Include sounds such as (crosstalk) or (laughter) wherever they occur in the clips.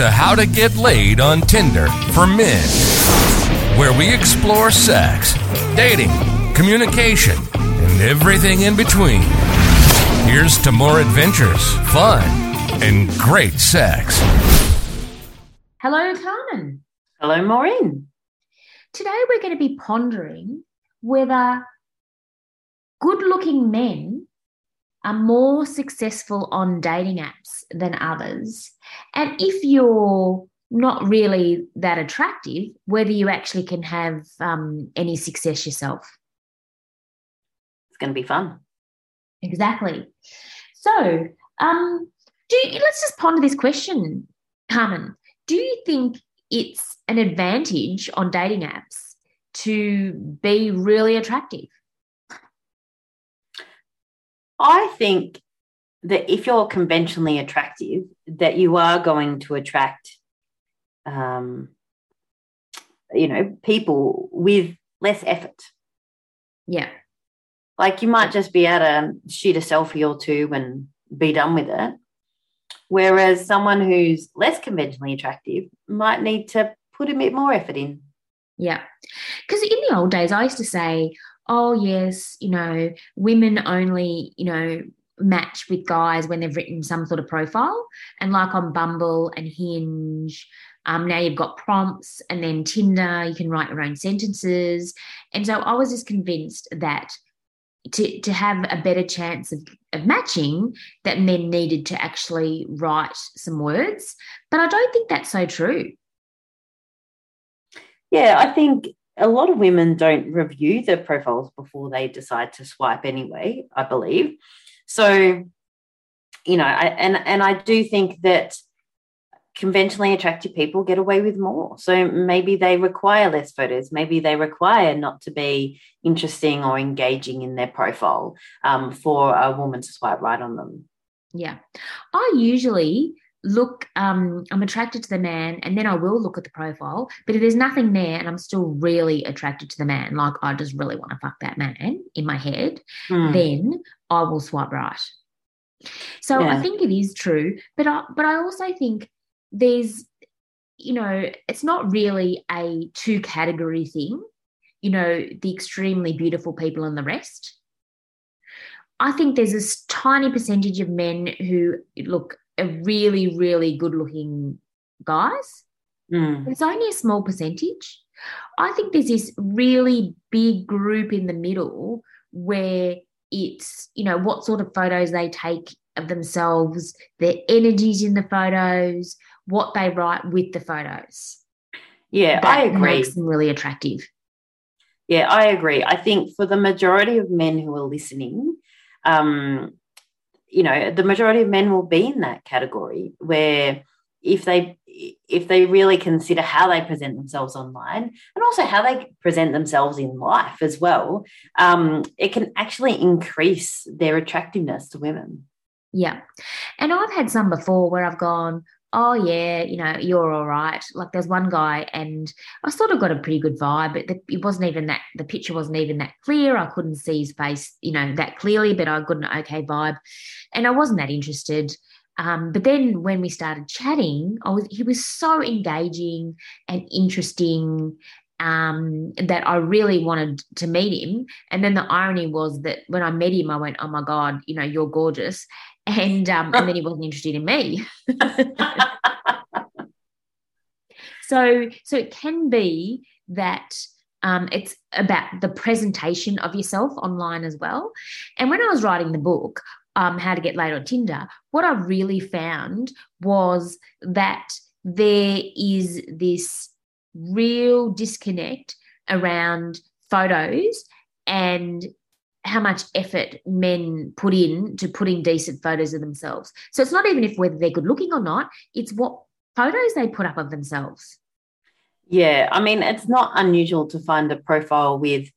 to How to Get Laid on Tinder for Men, where we explore sex, dating, communication, and everything in between. Here's to more adventures, fun, and great sex. Hello, Carmen. Hello, Maureen. Today we're going to be pondering whether good looking men are more successful on dating apps than others. And if you're not really that attractive, whether you actually can have um, any success yourself. It's going to be fun. Exactly. So, um, do you, let's just ponder this question, Carmen. Do you think it's an advantage on dating apps to be really attractive? I think that if you're conventionally attractive, that you are going to attract, um, you know, people with less effort. Yeah. Like you might just be able to shoot a selfie or two and be done with it. Whereas someone who's less conventionally attractive might need to put a bit more effort in. Yeah. Because in the old days, I used to say, oh, yes, you know, women only, you know, match with guys when they've written some sort of profile. And like on Bumble and Hinge, um, now you've got prompts and then Tinder, you can write your own sentences. And so I was just convinced that to, to have a better chance of, of matching, that men needed to actually write some words. But I don't think that's so true. Yeah, I think a lot of women don't review their profiles before they decide to swipe anyway, I believe. So, you know, I, and and I do think that conventionally attractive people get away with more. So maybe they require less photos. Maybe they require not to be interesting or engaging in their profile um, for a woman to swipe right on them. Yeah. I usually look um i'm attracted to the man and then i will look at the profile but if there's nothing there and i'm still really attracted to the man like i just really want to fuck that man in my head mm. then i will swipe right so yeah. i think it is true but i but i also think there's you know it's not really a two category thing you know the extremely beautiful people and the rest I think there's this tiny percentage of men who look really, really good looking guys. Mm. It's only a small percentage. I think there's this really big group in the middle where it's, you know, what sort of photos they take of themselves, their energies in the photos, what they write with the photos. Yeah, that I agree. Makes them really attractive. Yeah, I agree. I think for the majority of men who are listening, um, you know the majority of men will be in that category where if they if they really consider how they present themselves online and also how they present themselves in life as well um, it can actually increase their attractiveness to women. Yeah. And i've had some before where i've gone oh yeah, you know, you're all right. Like there's one guy, and I sort of got a pretty good vibe, but the, it wasn't even that. The picture wasn't even that clear. I couldn't see his face, you know, that clearly, but I got an okay vibe, and I wasn't that interested. Um, but then when we started chatting, I was he was so engaging and interesting um, that I really wanted to meet him. And then the irony was that when I met him, I went, "Oh my god, you know, you're gorgeous," and um, and then he wasn't interested in me. (laughs) so so it can be that um, it's about the presentation of yourself online as well. And when I was writing the book, um, How to Get Laid on Tinder, what I really found was that there is this real disconnect around photos and how much effort men put in to putting decent photos of themselves. So it's not even if whether they're good looking or not, it's what photos they put up of themselves. Yeah, I mean, it's not unusual to find a profile with,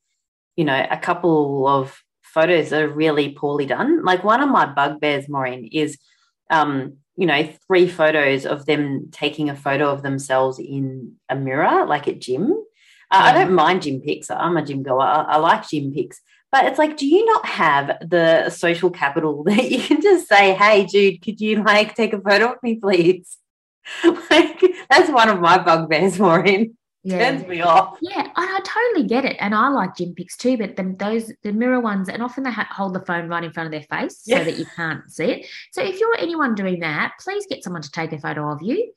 you know, a couple of photos that are really poorly done. Like one of my bugbears, Maureen, is, um, you know, three photos of them taking a photo of themselves in a mirror, like at gym. Uh, I don't mind gym pics. I'm a gym goer. I, I like gym pics, but it's like, do you not have the social capital (laughs) that you can just say, hey, Jude, could you like take a photo of me, please? (laughs) like that's one of my bugbears, Maureen. Yeah. Turns me off. Yeah, and I totally get it, and I like gym pics too. But those the mirror ones, and often they ha- hold the phone right in front of their face Yeah. so that you can't see it. So if you're anyone doing that, please get someone to take a photo of you,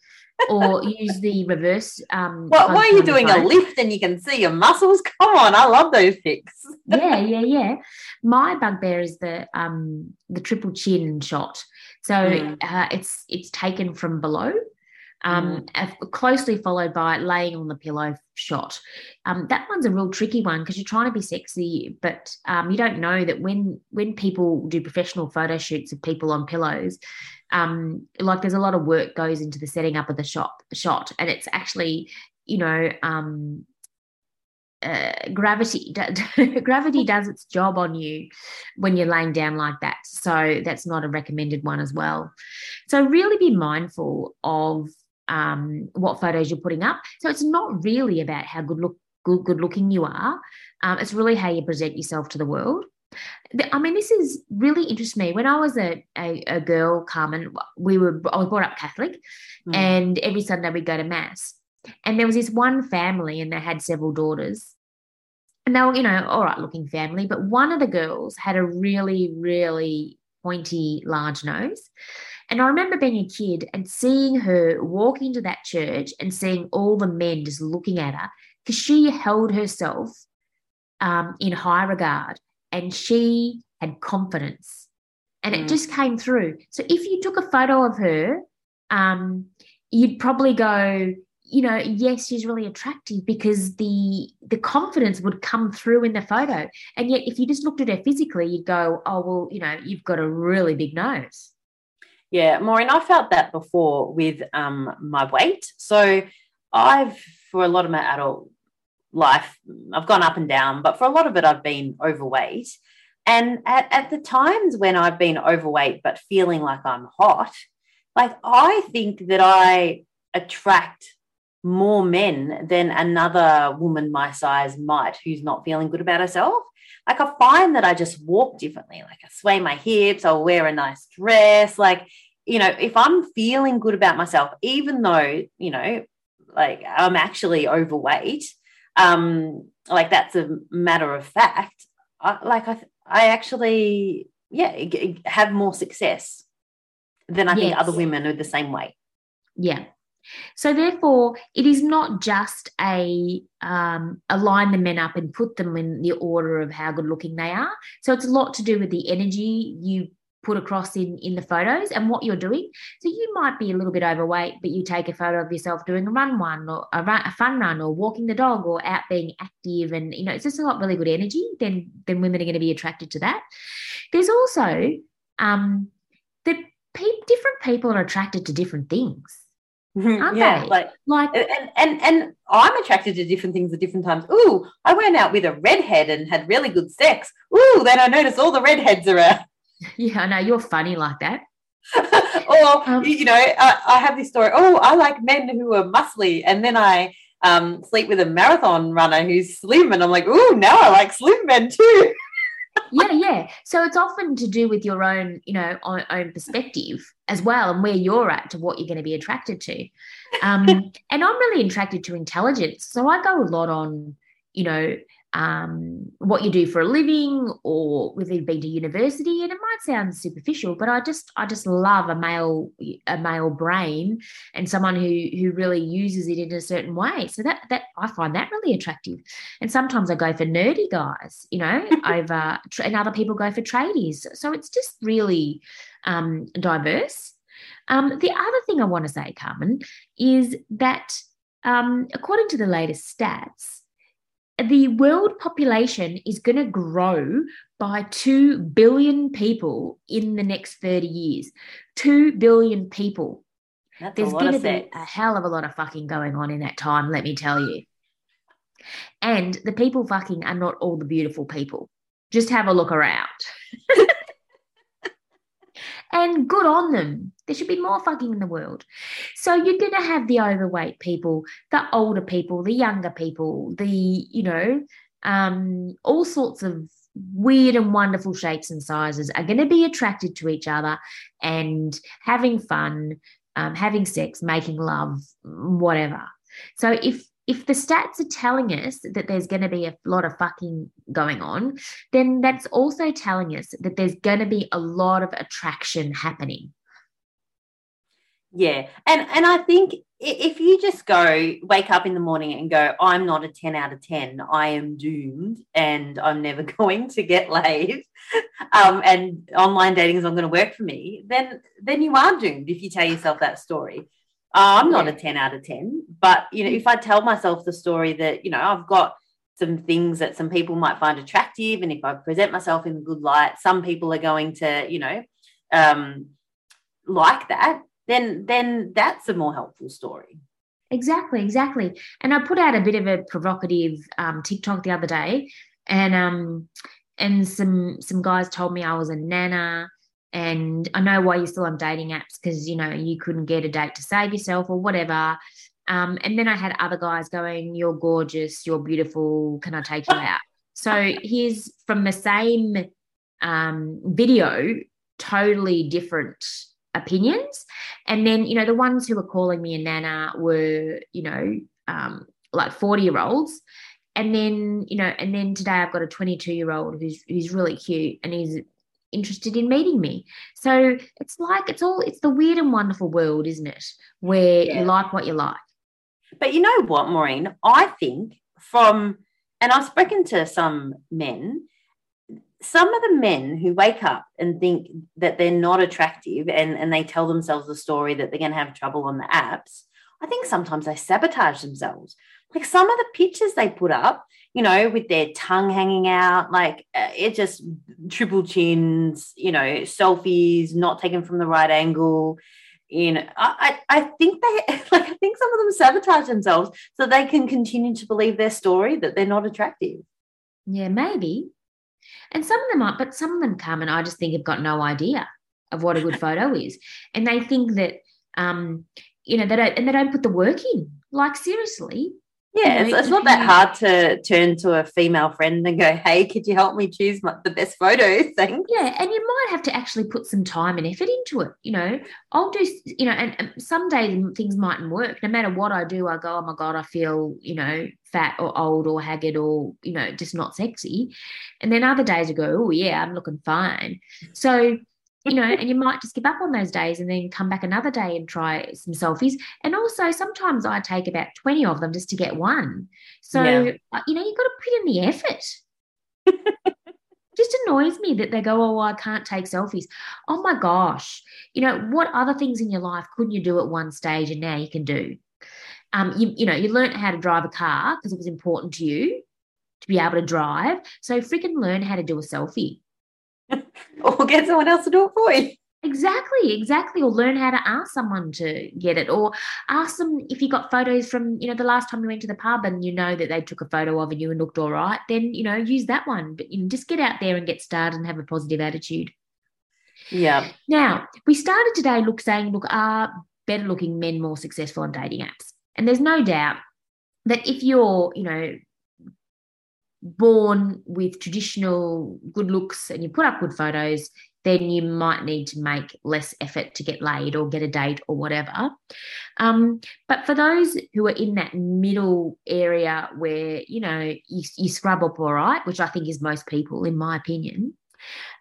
or use the reverse. Um, why are you doing a lift and you can see your muscles? (laughs) Come on, I love those pics. (laughs) yeah, yeah, yeah. My bugbear is the um the triple chin shot. So Mm. uh, it's it's taken from below, um, uh, closely followed by laying on the pillow shot. Um, that one's a real tricky one because you're trying to be sexy, but um, you don't know that when when people do professional photo shoots of people on pillows, um, like there's a lot of work goes into the setting up of the shot shot, and it's actually you know um, uh, gravity (laughs) gravity (laughs) does its job on you when you're laying down like that. So that's not a recommended one as well. So really be mindful of um, what photos you're putting up. So it's not really about how good look good, good looking you are. Um, it's really how you present yourself to the world The- I mean, this is really interests me. When I was a, a, a girl, Carmen, we were I was brought up Catholic, Mm. and every Sunday we'd go to mass. And there was this one family, and they had several daughters. And they were, you know, all right looking family, but one of the girls had a really, really pointy, large nose. And I remember being a kid and seeing her walk into that church and seeing all the men just looking at her because she held herself um, in high regard and she had confidence. And it Mm. just came through. So if you took a photo of her, um, you'd probably go, you know, yes, she's really attractive because the the confidence would come through in the photo. And yet, if you just looked at her physically, you'd go, oh well, you know, you've got a really big nose. Yeah, Maureen, I felt that before with um, my weight. So I've, for a lot of my adult life, I've gone up and down, but for a lot of it, I've been overweight. And at, at the times when I've been overweight but feeling like I'm hot, like I think that I attract more men than another woman my size might who's not feeling good about herself. Like I find that I just walk differently. Like I sway my hips, I'll wear a nice dress. Like, you know, if I'm feeling good about myself, even though, you know, like I'm actually overweight, um, like that's a matter of fact. I, like I, I actually, yeah, have more success than I think other women are the same way. Yeah. So therefore, it is not just a um, align the men up and put them in the order of how good looking they are. So it's a lot to do with the energy you put across in in the photos and what you're doing. So you might be a little bit overweight, but you take a photo of yourself doing a run one or a, run, a fun run or walking the dog or out being active, and you know it's just a lot really good energy. Then then women are going to be attracted to that. There's also um, that pe- different people are attracted to different things. Aren't yeah, they? like Like and and and I'm attracted to different things at different times. Ooh, I went out with a redhead and had really good sex. Ooh, then I noticed all the redheads around. (laughs) Yeah, I know you're funny like that. (laughs) or Um, you know, I, I have this story. Oh, I like men who are muscly, and then I um, sleep with a marathon runner who's slim, and I'm like, oh, now I like slim men too. (laughs) Yeah, yeah. So it's often to do with your own, you know, own, own perspective as well, and where you're at to what you're going to be attracted to. Um, and I'm really attracted to intelligence, so I go a lot on, you know, um, what you do for a living, or whether you've been to university. And it might sound superficial, but I just, I just love a male, a male brain, and someone who who really uses it in a certain way. So that that I find that really attractive. And sometimes I go for nerdy guys, you know, (laughs) over and other people go for tradies. So it's just really um, diverse. Um, the other thing I want to say, Carmen, is that um, according to the latest stats, the world population is going to grow by 2 billion people in the next 30 years. 2 billion people. That's There's going to be a hell of a lot of fucking going on in that time, let me tell you. And the people fucking are not all the beautiful people. Just have a look around. (laughs) and good on them. There should be more fucking in the world. So you're going to have the overweight people, the older people, the younger people, the, you know, um, all sorts of weird and wonderful shapes and sizes are going to be attracted to each other and having fun um, having sex, making love, whatever. So if if the stats are telling us that there's going to be a lot of fucking going on, then that's also telling us that there's going to be a lot of attraction happening. Yeah. And and I think if you just go wake up in the morning and go, I'm not a 10 out of 10, I am doomed and I'm never (laughs) going to get laid. Um, and online dating is not going to work for me, then then you are doomed if you tell yourself that story. I'm not a 10 out of 10, but you know, if I tell myself the story that, you know, I've got some things that some people might find attractive, and if I present myself in a good light, some people are going to, you know, um, like that then then that's a more helpful story. Exactly, exactly. And I put out a bit of a provocative um, TikTok the other day, and um, and some some guys told me I was a nana, and I know why you're still on dating apps because you know you couldn't get a date to save yourself or whatever. Um, and then I had other guys going, "You're gorgeous, you're beautiful. Can I take you out?" So here's from the same um, video, totally different opinions. And then, you know, the ones who were calling me a nana were, you know, um, like 40 year olds. And then, you know, and then today I've got a 22 year old who's who's really cute and he's interested in meeting me. So it's like it's all it's the weird and wonderful world, isn't it? Where yeah. you like what you like. But you know what, Maureen? I think from and I've spoken to some men some of the men who wake up and think that they're not attractive and, and they tell themselves the story that they're going to have trouble on the apps, I think sometimes they sabotage themselves. Like some of the pictures they put up, you know, with their tongue hanging out, like uh, it just triple chins, you know, selfies not taken from the right angle. You know, I, I think they (laughs) like I think some of them sabotage themselves so they can continue to believe their story that they're not attractive. Yeah, maybe. And some of them are, but some of them come and I just think have got no idea of what a good (laughs) photo is. And they think that, um, you know, they don't, and they don't put the work in. Like, seriously, yeah, it's, it's, not that hard to turn to a female friend and go, "Hey, could you help me choose my, the best photos?" (laughs) thing? Yeah, and you might have to actually put some time and effort into it. You know, I'll do. You know, and, and some days things mightn't work. No matter what I do, I go, "Oh my god, I feel you know fat or old or haggard or you know just not sexy," and then other days I go, "Oh yeah, I'm looking fine." So you know, and you might just give up on those days and then come back another day and try some selfies. And also, sometimes I take about 20 of them just to get one. So, yeah. Uh, you know, you've got to put in the effort. (laughs) just annoys me that they go, Oh, I can't take selfies. Oh my gosh. You know, what other things in your life couldn't you do at one stage and now you can do? Um, you, you know, you learned how to drive a car because it was important to you to be able to drive. So freaking learn how to do a selfie. (laughs) or get someone else to do it for you. Exactly, exactly. Or learn how to ask someone to get it, or ask them if you got photos from, you know, the last time you went to the pub and you know that they took a photo of you and looked all right, then, you know, use that one. But you know, just get out there and get started and have a positive attitude. Yeah. Now, we started today look saying, look, are better looking men more successful on dating apps? And there's no doubt that if you're, you know, born with traditional good looks and you put up good photos, then you might need to make less effort to get laid or get a date or whatever. Um, but for those who are in that middle area where, you know, you, you scrub up all right, which I think is most people, in my opinion,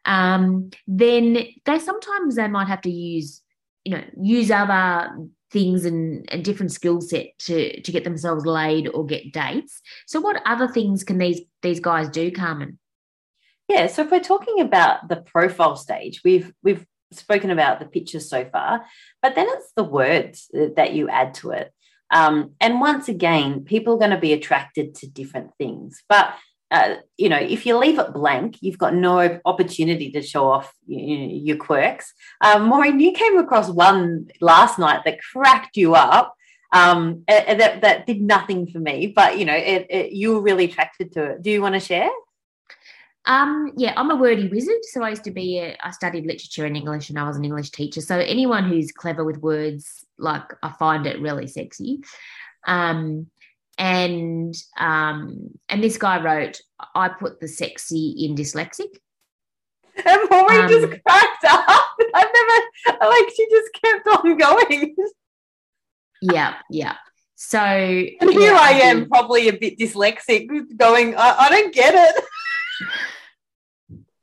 um, then they sometimes they might have to use, you know, use other things and a different skill set to to get themselves laid or get dates. So what other things can these these guys do, Carmen? Yeah, so if we're talking about the profile stage, we've we've spoken about the pictures so far, but then it's the words that you add to it. Um, and once again, people are going to be attracted to different things. But uh, you know, if you leave it blank, you've got no opportunity to show off you know, your quirks. Um, Maureen, you came across one last night that cracked you up. Um, that that did nothing for me, but you know, it, it, you were really attracted to it. Do you want to share? Um, yeah, I'm a wordy wizard. So I used to be, a, I studied literature and English and I was an English teacher. So anyone who's clever with words, like I find it really sexy. Um, and um, and this guy wrote, I put the sexy in dyslexic. (laughs) And Maureen um, just cracked up. (laughs) I've never like she just kept on going. (laughs) Yeah, yeah. So and here yeah, I am, probably a bit dyslexic, going, I, I don't get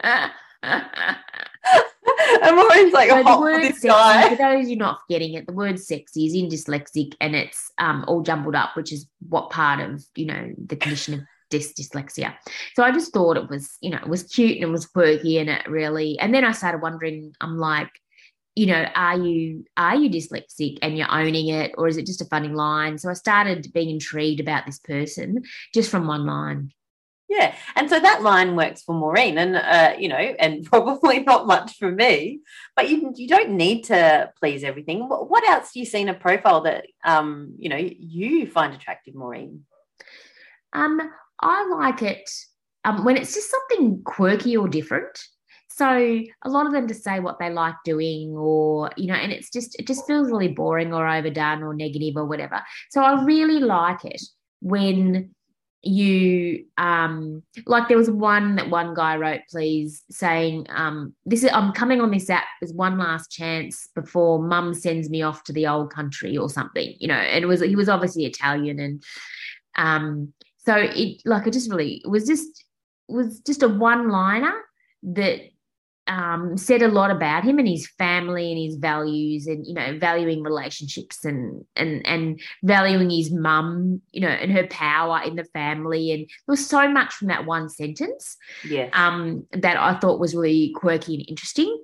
it. I'm always like, so the word sexy, guy. For those you're not getting it, the word sexy is in dyslexic and it's um, all jumbled up, which is what part of you know the condition of dys- dyslexia. So I just thought it was, you know, it was cute and it was quirky and it really. And then I started wondering, I'm like, you know, are you are you dyslexic and you're owning it, or is it just a funny line? So I started being intrigued about this person just from one line. Yeah, and so that line works for Maureen, and uh, you know, and (laughs) probably not much for me. But you you don't need to please everything. What, else do you see in a profile that um you know you find attractive, Maureen? Um, I like it um when it's just something quirky or different. So a lot of them just say what they like doing, or you know, and it's just it just feels really boring or overdone or negative or whatever. So I really like it when you um like there was one that one guy wrote please saying um this is i'm coming on this app as one last chance before mum sends me off to the old country or something you know and it was he was obviously italian and um so it like it just really it was just was just a one liner that um, said a lot about him and his family and his values and you know valuing relationships and and and valuing his mum you know and her power in the family. And there was so much from that one sentence yeah um that I thought was really quirky and interesting.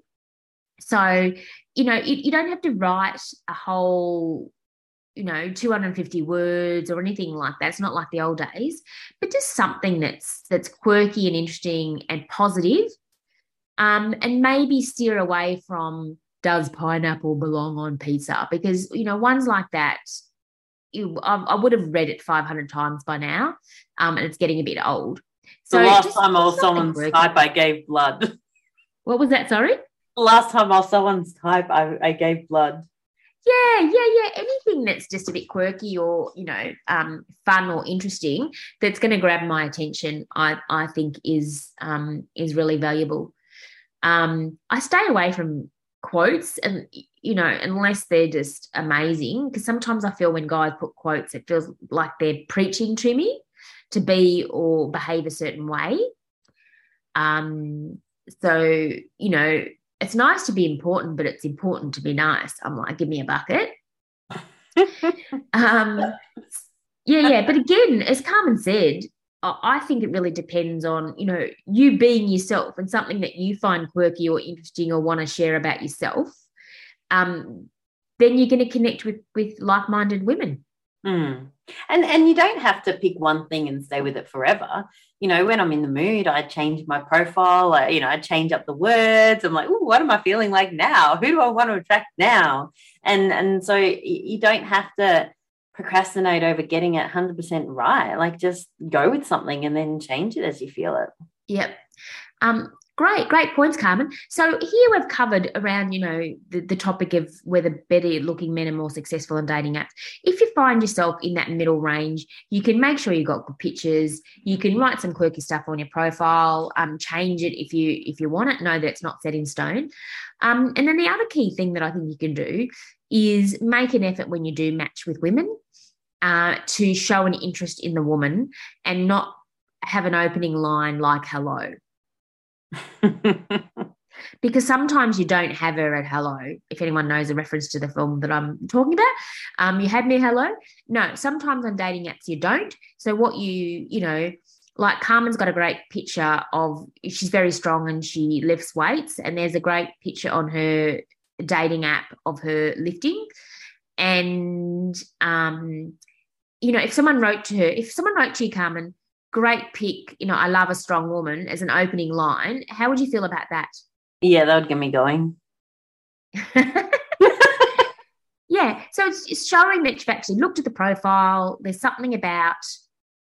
So you know you, you don't have to write a whole you know 250 words or anything like that. It's not like the old days but just something that's that's quirky and interesting and positive um, and maybe steer away from does pineapple belong on pizza? Because you know ones like that you, I, I, would have read it 500 times by now um, and it's getting a bit old. So the last time I was someone's type I gave blood. What was that sorry? The last time I was someone's type I, I gave blood. Yeah yeah yeah. Anything that's just a bit quirky or you know um, fun or interesting that's going to grab my attention i i think is um, is really valuable um, I stay away from quotes and you know unless they're just amazing because sometimes i feel when guys put quotes it feels like they're preaching to me to be or behave a certain way. Um so you know it's nice to be important but it's important to be nice. I'm like give me a bucket. (laughs) Um yeah yeah but again as carmen said I think it really depends on, you know, you being yourself and something that you find quirky or interesting or want to share about yourself. Um, then you're going to connect with with like-minded women. Mm. And and you don't have to pick one thing and stay with it forever. You know, when I'm in the mood, I change my profile. I, you know, I change up the words. I'm like, oh, what am I feeling like now? Who do I want to attract now? And and so you don't have to procrastinate over getting it 100% right. Like just go with something and then change it as you feel it. Yep. Um, great, great points, Carmen. So here we've covered around, you know, the, the topic of whether better looking men are more successful in dating apps. If you find yourself in that middle range, you can make sure you've got good pictures. You can write some quirky stuff on your profile, um, change it if you if you want it, know that it's not set in stone. Um, and then the other key thing that I think you can do is make an effort when you do match with women uh, to show an interest in the woman and not have an opening line like hello. (laughs) because sometimes you don't have her at hello. If anyone knows a reference to the film that I'm talking about, um, you had me hello. No, sometimes on dating apps you don't. So what you, you know, like Carmen's got a great picture of she's very strong and she lifts weights, and there's a great picture on her dating app of her lifting. And um, you know, if someone wrote to her, if someone wrote to you, Carmen, great pick, you know, I love a strong woman as an opening line, how would you feel about that? Yeah, that would get me going. (laughs) yeah. So it's, it's, showing that you've actually looked at the profile. There's something about,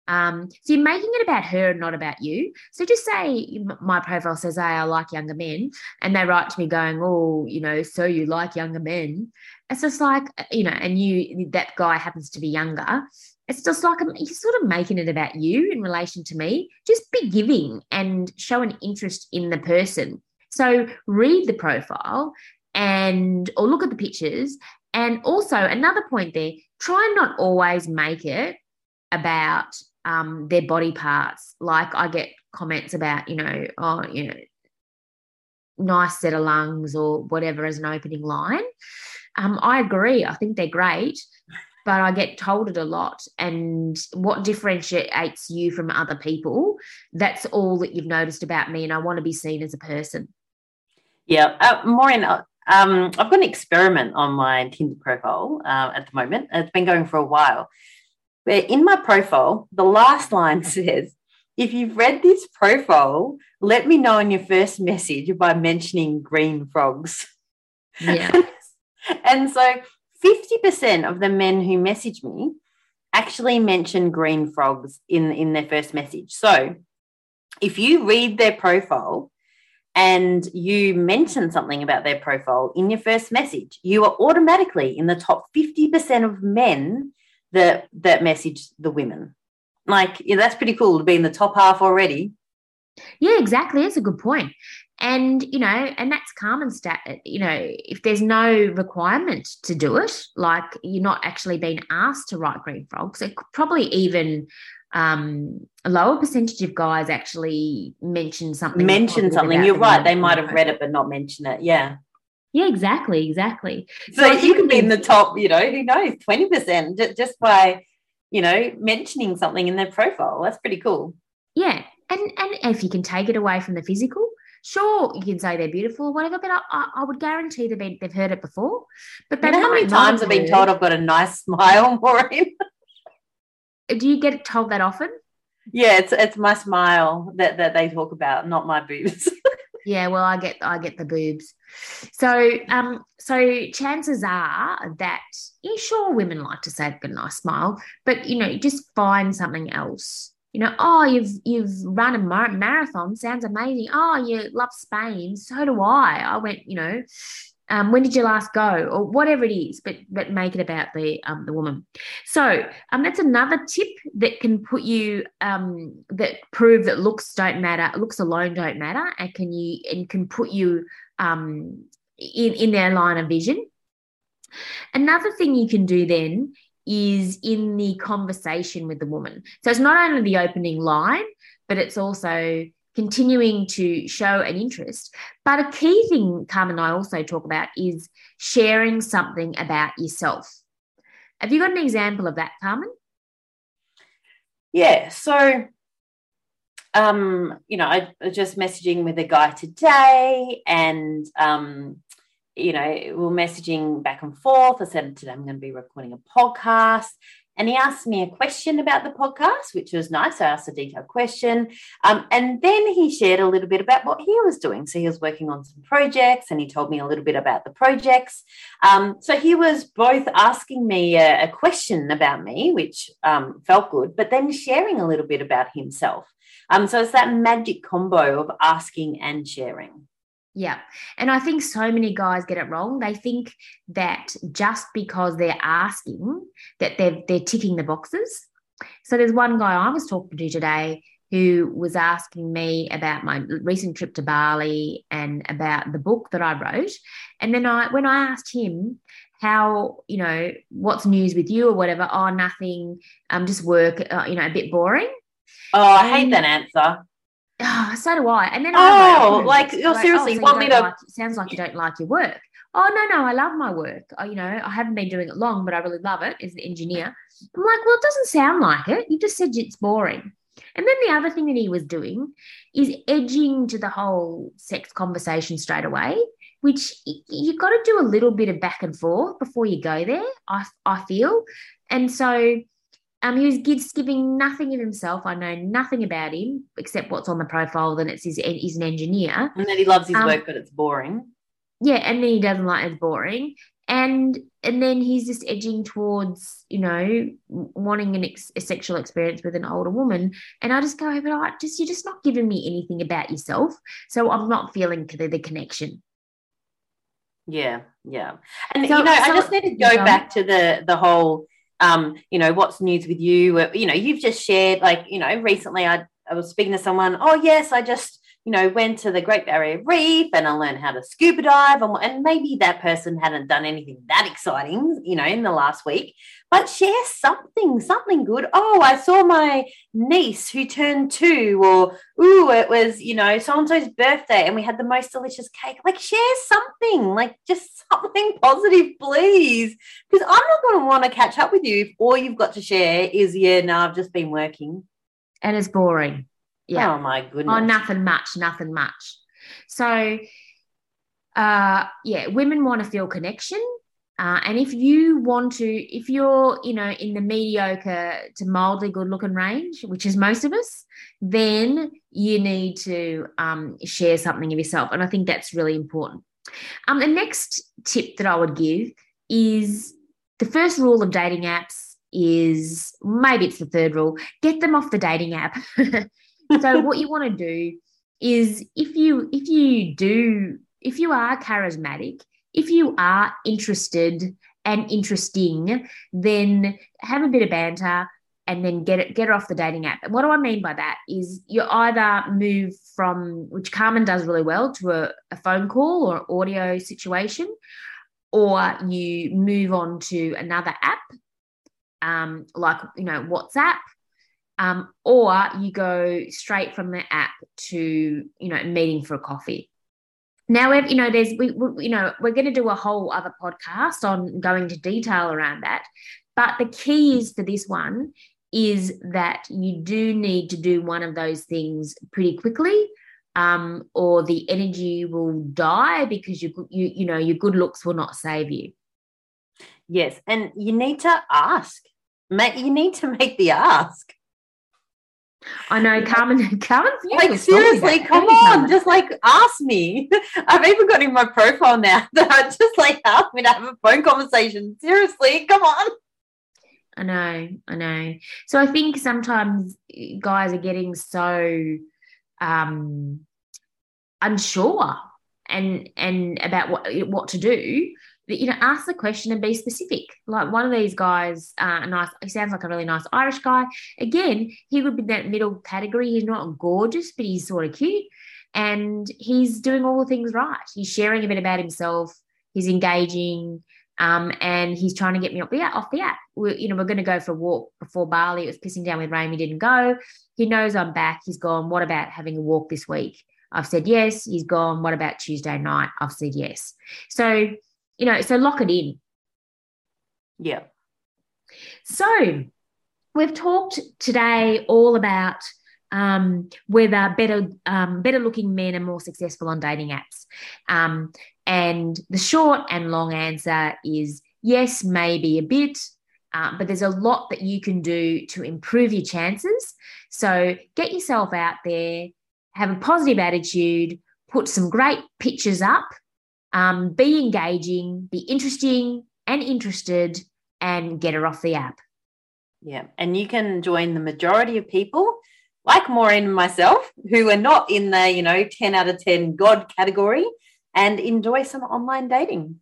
um, so you're making it about her and not about you. So just say my profile says, Hey, I like younger men. And they write to me going, Oh, you know, so you like younger men it's just like you know and you that guy happens to be younger it's just like you're sort of making it about you in relation to me just be giving and show an interest in the person so read the profile and or look at the pictures. And also another point there, try and not always make it about um, their body parts. Like I get comments about, you know, oh, you know, nice set of lungs or whatever as an opening line. Um, I agree. I think they're great, but I get told it a lot. And what differentiates you from other people, that's all that you've noticed about me. And I want to be seen as a person. Yeah. Uh, Maureen, uh, um, I've got an experiment on my Tinder profile uh, at the moment. It's been going for a while. But in my profile, the last line (laughs) says, if you've read this profile, let me know in your first message by mentioning green frogs. Yeah. (laughs) and so 50% of the men who message me actually mention green frogs in, in their first message. So if you read their profile and you mention something about their profile in your first message, you are automatically in the top 50% of men that that message the women. Like, yeah, that's pretty cool to be in the top half already. Yeah, exactly. That's a good point. And, you know, and that's common stat, you know, if there's no requirement to do it, like you're not actually being asked to write green frogs, it probably even um, a lower percentage of guys actually mention something. Mention something. You're right. They might have read it, but not mention it. Yeah. Yeah, exactly, exactly. So, so you could be in the top, you know, who knows, 20% just by, you know, mentioning something in their profile. That's pretty cool. Yeah. And and if you can take it away from the physical, sure, you can say they're beautiful or whatever, but I, I, would guarantee they've, been, they've heard it before. But you know how many times I've been told I've got a nice (laughs) smile, Maureen? Do you get told that often? Yeah, it's it's my smile that, that they talk about, not my boobs. (laughs) yeah, well, I get I get the boobs. So, um, so chances are that yeah, sure, women like to say a nice smile, but you know, just find something else. You know, oh, you've you've run a mar- marathon, sounds amazing. Oh, you love Spain, so do I. I went, you know, um, when did you last go, or whatever it is, but but make it about the um, the woman. So um, that's another tip that can put you um, that prove that looks don't matter, looks alone don't matter, and can you and can put you um, in, in their line of vision. Another thing you can do then is in the conversation with the woman. So it's not only the opening line, but it's also continuing to show an interest. But a key thing Carmen and I also talk about is sharing something about yourself. Have you got an example of that, Carmen? Yeah. So um, you know, I was just messaging with a guy today and, um, you know, we are messaging back and forth. I said, today I'm going to be recording a podcast. And he asked me a question about the podcast, which was nice. I asked a detailed question. Um, and then he shared a little bit about what he was doing. So he was working on some projects and he told me a little bit about the projects. Um, so he was both asking me a, a question about me, which um, felt good, but then sharing a little bit about himself. Um, so it's that magic combo of asking and sharing. Yeah. And I think so many guys get it wrong. They think that just because they're asking that they're they're ticking the boxes. So there's one guy I was talking to today who was asking me about my recent trip to Bali and about the book that I wrote. And then I when I asked him how, you know, what's news with you or whatever, oh nothing, um just work, uh, you know, a bit boring. Oh, I hate um, that answer. Oh, so do I. And then oh, like, like, oh, seriously, so want me to? Like, sounds like you don't like your work. Oh no, no, I love my work. I, you know, I haven't been doing it long, but I really love it as an engineer. I'm like, well, it doesn't sound like it. You just said it's boring. And then the other thing that he was doing is edging to the whole sex conversation straight away, which you've got to do a little bit of back and forth before you go there. I I feel, and so um, he was gives, giving nothing of himself. I know nothing about him except what's on the profile. Then it's his, he's an engineer, and that he loves his um, work, but it's boring. Yeah, and then he doesn't like it's boring, and and then he's just edging towards you know wanting an ex- a sexual experience with an older woman. And I just go, but I just you're just not giving me anything about yourself, so I'm not feeling the, the connection. Yeah, yeah, and so, you know, so, I just need to go back to the the whole um, you know, what's news with you? You know, you've just shared, like, you know, recently I, I was speaking to someone, oh, yes, I just, you know, went to the Great Barrier Reef and I learned how to scuba dive. And, and maybe that person hadn't done anything that exciting, you know, in the last week, but share something, something good. Oh, I saw my niece who turned two, or, ooh, it was, you know, so and so's birthday and we had the most delicious cake. Like, share something, like just (laughs) something positive, please. Because I'm not going to want to catch up with you if all you've got to share is, yeah, no, I've just been working. And it's boring. Yeah. Oh my goodness. Oh, nothing much, nothing much. So, uh, yeah, women want to feel connection. Uh, and if you want to, if you're, you know, in the mediocre to mildly good looking range, which is most of us, then you need to um, share something of yourself. And I think that's really important. Um, the next tip that I would give is the first rule of dating apps is maybe it's the third rule get them off the dating app. (laughs) so what you want to do is if you if you do if you are charismatic if you are interested and interesting then have a bit of banter and then get it get it off the dating app. And what do i mean by that is you either move from which carmen does really well to a, a phone call or audio situation or you move on to another app um, like you know whatsapp um, or you go straight from the app to you know meeting for a coffee. Now you know there's we, we you know we're going to do a whole other podcast on going to detail around that. But the key is for this one is that you do need to do one of those things pretty quickly um, or the energy will die because you you you know your good looks will not save you. Yes and you need to ask. You need to make the ask I know, Carmen. (laughs) Carmen, like seriously, come on, just like ask me. (laughs) I've even got in my profile now (laughs) that I just like ask me to have a phone conversation. Seriously, come on. I know, I know. So I think sometimes guys are getting so um unsure and and about what what to do you know, ask the question and be specific. Like one of these guys, uh, nice. He sounds like a really nice Irish guy. Again, he would be that middle category. He's not gorgeous, but he's sort of cute, and he's doing all the things right. He's sharing a bit about himself. He's engaging, um, and he's trying to get me off the off the app. We're, you know, we're going to go for a walk before Bali. It was pissing down with rain. We didn't go. He knows I'm back. He's gone. What about having a walk this week? I've said yes. He's gone. What about Tuesday night? I've said yes. So you know, so lock it in. Yeah. So we've talked today all about um, whether better um, better looking men are more successful on dating apps. Um, and the short and long answer is yes, maybe a bit, uh, but there's a lot that you can do to improve your chances. So get yourself out there, have a positive attitude, put some great pictures up um, be engaging, be interesting and interested, and get her off the app. Yeah. And you can join the majority of people like Maureen and myself who are not in the, you know, 10 out of 10 God category and enjoy some online dating.